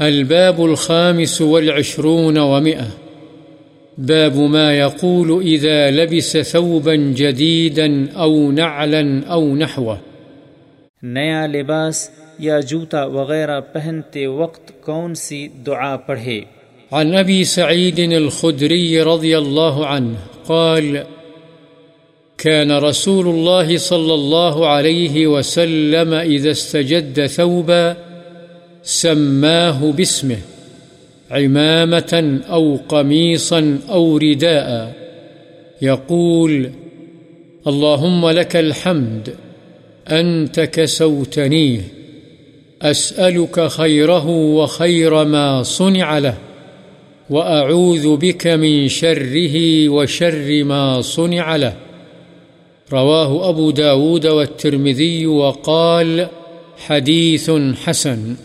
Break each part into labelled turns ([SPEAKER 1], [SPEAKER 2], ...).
[SPEAKER 1] الباب الخامس والعشرون ومئة. باب ما يقول إذا لبس ثوبا جديدا أو نعلا أو نحوه.
[SPEAKER 2] نیا لباس یا جوتا وغیرہ پہنتے وقت کون سی دعا پڑھے؟
[SPEAKER 1] عن أبي سعيد الخدري رضي الله عنه قال كان رسول الله صلى الله عليه وسلم إذا استجد ثوبا سماه باسمه، عمامة أو قميصا أو رداء. يقول، اللهم لك الحمد، أنت كسوتنيه أسألك خيره وخير ما صنع له، وأعوذ بك من شره وشر ما صنع له. رواه أبو داود والترمذي وقال، حديث حسن.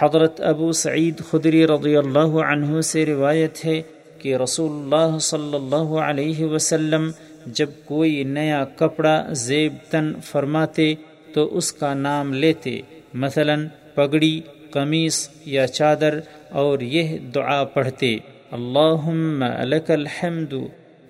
[SPEAKER 2] حضرت ابو سعید خدری رضی اللہ عنہ سے روایت ہے کہ رسول اللہ صلی اللہ علیہ وسلم جب کوئی نیا کپڑا زیب تن فرماتے تو اس کا نام لیتے، مثلا پگڑی، قمیص یا چادر، اور یہ دعا پڑھتے، اللہم لک الحمد،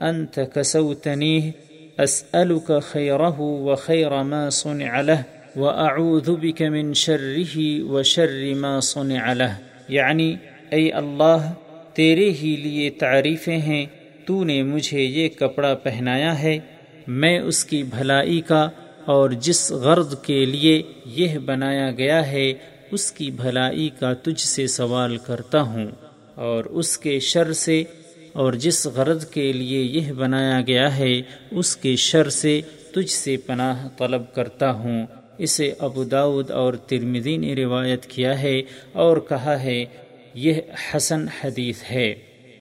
[SPEAKER 2] انت کسوتنیہ، اسألک خیرہ و خیر ما صنع له وأعوذ بك من شره وشر ما صنع له. یعنی اے اللہ، تیرے ہی لیے تعریفیں ہیں تو نے مجھے یہ کپڑا پہنایا ہے، میں اس کی بھلائی کا اور جس غرض کے لیے یہ بنایا گیا ہے، اس کی بھلائی کا تجھ سے سوال کرتا ہوں۔ اور اس کے شر سے اور جس غرض کے لیے یہ بنایا گیا ہے، اس کے شر سے تجھ سے پناہ طلب کرتا ہوں۔ اسے ابو داود اور ترمدی نے روایت کیا ہے اور کہا ہے، یہ حسن حدیث ہے۔